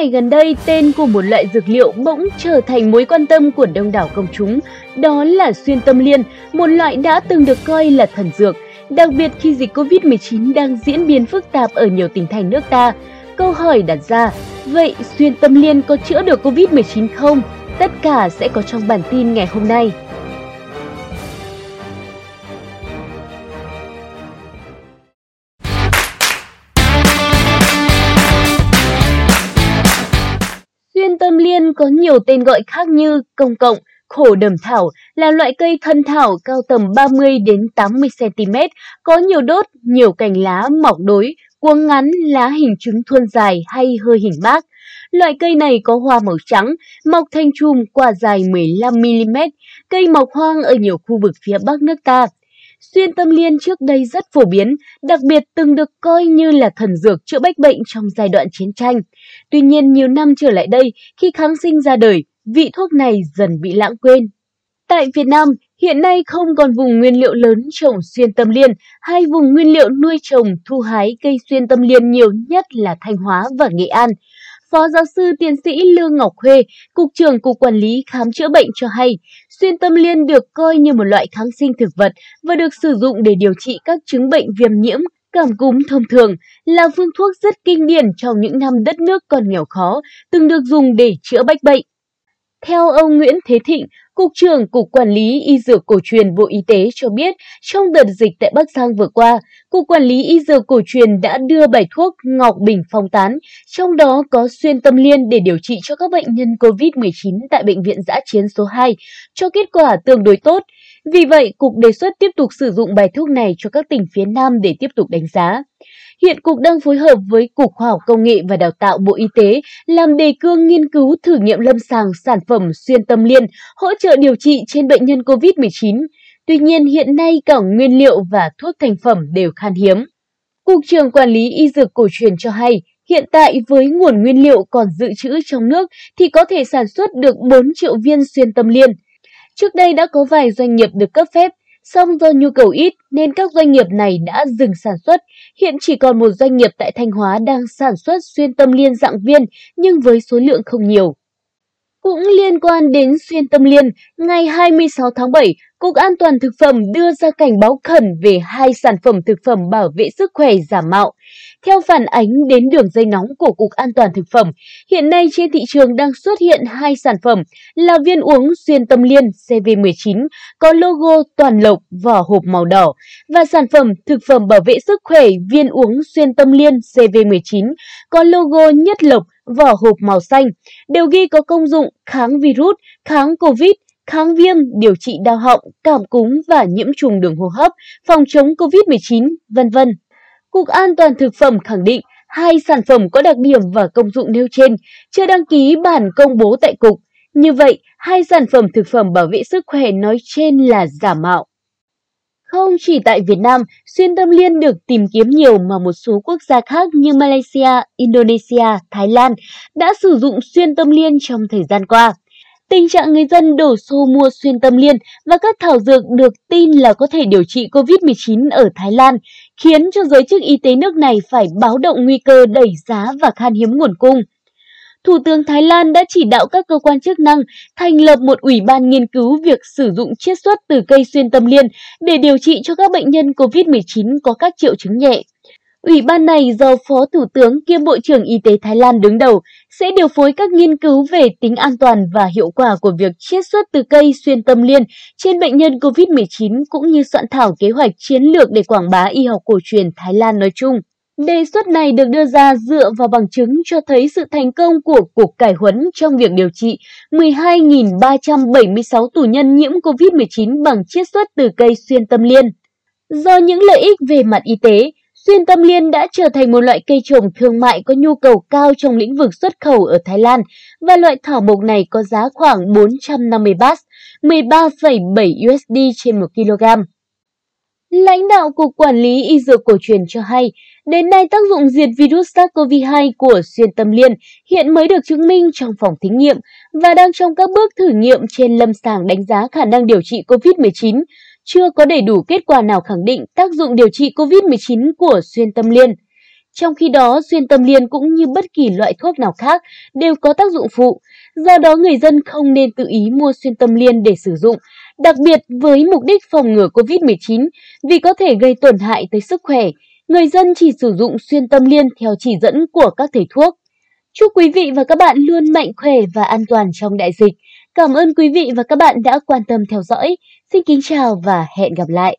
ngày gần đây, tên của một loại dược liệu bỗng trở thành mối quan tâm của đông đảo công chúng, đó là xuyên tâm liên, một loại đã từng được coi là thần dược, đặc biệt khi dịch Covid-19 đang diễn biến phức tạp ở nhiều tỉnh thành nước ta. Câu hỏi đặt ra, vậy xuyên tâm liên có chữa được Covid-19 không? Tất cả sẽ có trong bản tin ngày hôm nay. Tâm liên có nhiều tên gọi khác như công cộng, khổ đầm thảo là loại cây thân thảo cao tầm 30 đến 80 cm, có nhiều đốt, nhiều cành lá mọc đối, cuống ngắn, lá hình trứng thuôn dài hay hơi hình bác. Loại cây này có hoa màu trắng, mọc thành chùm quả dài 15mm, cây mọc hoang ở nhiều khu vực phía bắc nước ta. Xuyên tâm liên trước đây rất phổ biến, đặc biệt từng được coi như là thần dược chữa bách bệnh trong giai đoạn chiến tranh. Tuy nhiên nhiều năm trở lại đây, khi kháng sinh ra đời, vị thuốc này dần bị lãng quên. Tại Việt Nam, hiện nay không còn vùng nguyên liệu lớn trồng xuyên tâm liên hay vùng nguyên liệu nuôi trồng thu hái cây xuyên tâm liên nhiều nhất là Thanh Hóa và Nghệ An. Phó giáo sư tiến sĩ Lương Ngọc Huê, Cục trưởng Cục Quản lý Khám chữa bệnh cho hay, xuyên tâm liên được coi như một loại kháng sinh thực vật và được sử dụng để điều trị các chứng bệnh viêm nhiễm, cảm cúm thông thường, là phương thuốc rất kinh điển trong những năm đất nước còn nghèo khó, từng được dùng để chữa bách bệnh. Theo ông Nguyễn Thế Thịnh, Cục trưởng Cục Quản lý Y Dược Cổ truyền Bộ Y tế cho biết, trong đợt dịch tại Bắc Giang vừa qua, Cục Quản lý Y Dược Cổ truyền đã đưa bài thuốc Ngọc Bình Phong Tán, trong đó có xuyên tâm liên để điều trị cho các bệnh nhân COVID-19 tại Bệnh viện Giã Chiến số 2, cho kết quả tương đối tốt. Vì vậy, Cục đề xuất tiếp tục sử dụng bài thuốc này cho các tỉnh phía Nam để tiếp tục đánh giá. Hiện Cục đang phối hợp với Cục Khoa học Công nghệ và Đào tạo Bộ Y tế làm đề cương nghiên cứu thử nghiệm lâm sàng sản phẩm xuyên tâm liên hỗ trợ điều trị trên bệnh nhân COVID-19. Tuy nhiên hiện nay cả nguyên liệu và thuốc thành phẩm đều khan hiếm. Cục trưởng Quản lý Y Dược Cổ truyền cho hay, hiện tại với nguồn nguyên liệu còn dự trữ trong nước thì có thể sản xuất được 4 triệu viên xuyên tâm liên. Trước đây đã có vài doanh nghiệp được cấp phép Song do nhu cầu ít nên các doanh nghiệp này đã dừng sản xuất. Hiện chỉ còn một doanh nghiệp tại Thanh Hóa đang sản xuất xuyên tâm liên dạng viên nhưng với số lượng không nhiều. Cũng liên quan đến xuyên tâm liên, ngày 26 tháng 7, Cục An toàn Thực phẩm đưa ra cảnh báo khẩn về hai sản phẩm thực phẩm bảo vệ sức khỏe giả mạo. Theo phản ánh đến đường dây nóng của Cục An toàn Thực phẩm, hiện nay trên thị trường đang xuất hiện hai sản phẩm là viên uống xuyên tâm liên CV19 có logo toàn lộc vỏ hộp màu đỏ và sản phẩm thực phẩm bảo vệ sức khỏe viên uống xuyên tâm liên CV19 có logo nhất lộc vỏ hộp màu xanh, đều ghi có công dụng kháng virus, kháng COVID, kháng viêm, điều trị đau họng, cảm cúm và nhiễm trùng đường hô hấp, phòng chống COVID-19, vân vân. Cục An toàn Thực phẩm khẳng định hai sản phẩm có đặc điểm và công dụng nêu trên chưa đăng ký bản công bố tại Cục. Như vậy, hai sản phẩm thực phẩm bảo vệ sức khỏe nói trên là giả mạo. Không chỉ tại Việt Nam, xuyên tâm liên được tìm kiếm nhiều mà một số quốc gia khác như Malaysia, Indonesia, Thái Lan đã sử dụng xuyên tâm liên trong thời gian qua. Tình trạng người dân đổ xô mua xuyên tâm liên và các thảo dược được tin là có thể điều trị COVID-19 ở Thái Lan khiến cho giới chức y tế nước này phải báo động nguy cơ đẩy giá và khan hiếm nguồn cung. Thủ tướng Thái Lan đã chỉ đạo các cơ quan chức năng thành lập một ủy ban nghiên cứu việc sử dụng chiết xuất từ cây xuyên tâm liên để điều trị cho các bệnh nhân COVID-19 có các triệu chứng nhẹ. Ủy ban này do Phó Thủ tướng kiêm Bộ trưởng Y tế Thái Lan đứng đầu sẽ điều phối các nghiên cứu về tính an toàn và hiệu quả của việc chiết xuất từ cây xuyên tâm liên trên bệnh nhân COVID-19 cũng như soạn thảo kế hoạch chiến lược để quảng bá y học cổ truyền Thái Lan nói chung. Đề xuất này được đưa ra dựa vào bằng chứng cho thấy sự thành công của cuộc Cải huấn trong việc điều trị 12.376 tù nhân nhiễm COVID-19 bằng chiết xuất từ cây xuyên tâm liên. Do những lợi ích về mặt y tế, Xuyên tâm liên đã trở thành một loại cây trồng thương mại có nhu cầu cao trong lĩnh vực xuất khẩu ở Thái Lan và loại thảo mộc này có giá khoảng 450 baht, 13,7 USD trên 1 kg. Lãnh đạo Cục Quản lý Y Dược Cổ truyền cho hay, đến nay tác dụng diệt virus SARS-CoV-2 của xuyên tâm liên hiện mới được chứng minh trong phòng thí nghiệm và đang trong các bước thử nghiệm trên lâm sàng đánh giá khả năng điều trị COVID-19 chưa có đầy đủ kết quả nào khẳng định tác dụng điều trị COVID-19 của xuyên tâm liên. Trong khi đó, xuyên tâm liên cũng như bất kỳ loại thuốc nào khác đều có tác dụng phụ, do đó người dân không nên tự ý mua xuyên tâm liên để sử dụng, đặc biệt với mục đích phòng ngừa COVID-19 vì có thể gây tổn hại tới sức khỏe. Người dân chỉ sử dụng xuyên tâm liên theo chỉ dẫn của các thầy thuốc. Chúc quý vị và các bạn luôn mạnh khỏe và an toàn trong đại dịch. Cảm ơn quý vị và các bạn đã quan tâm theo dõi. Xin kính chào và hẹn gặp lại.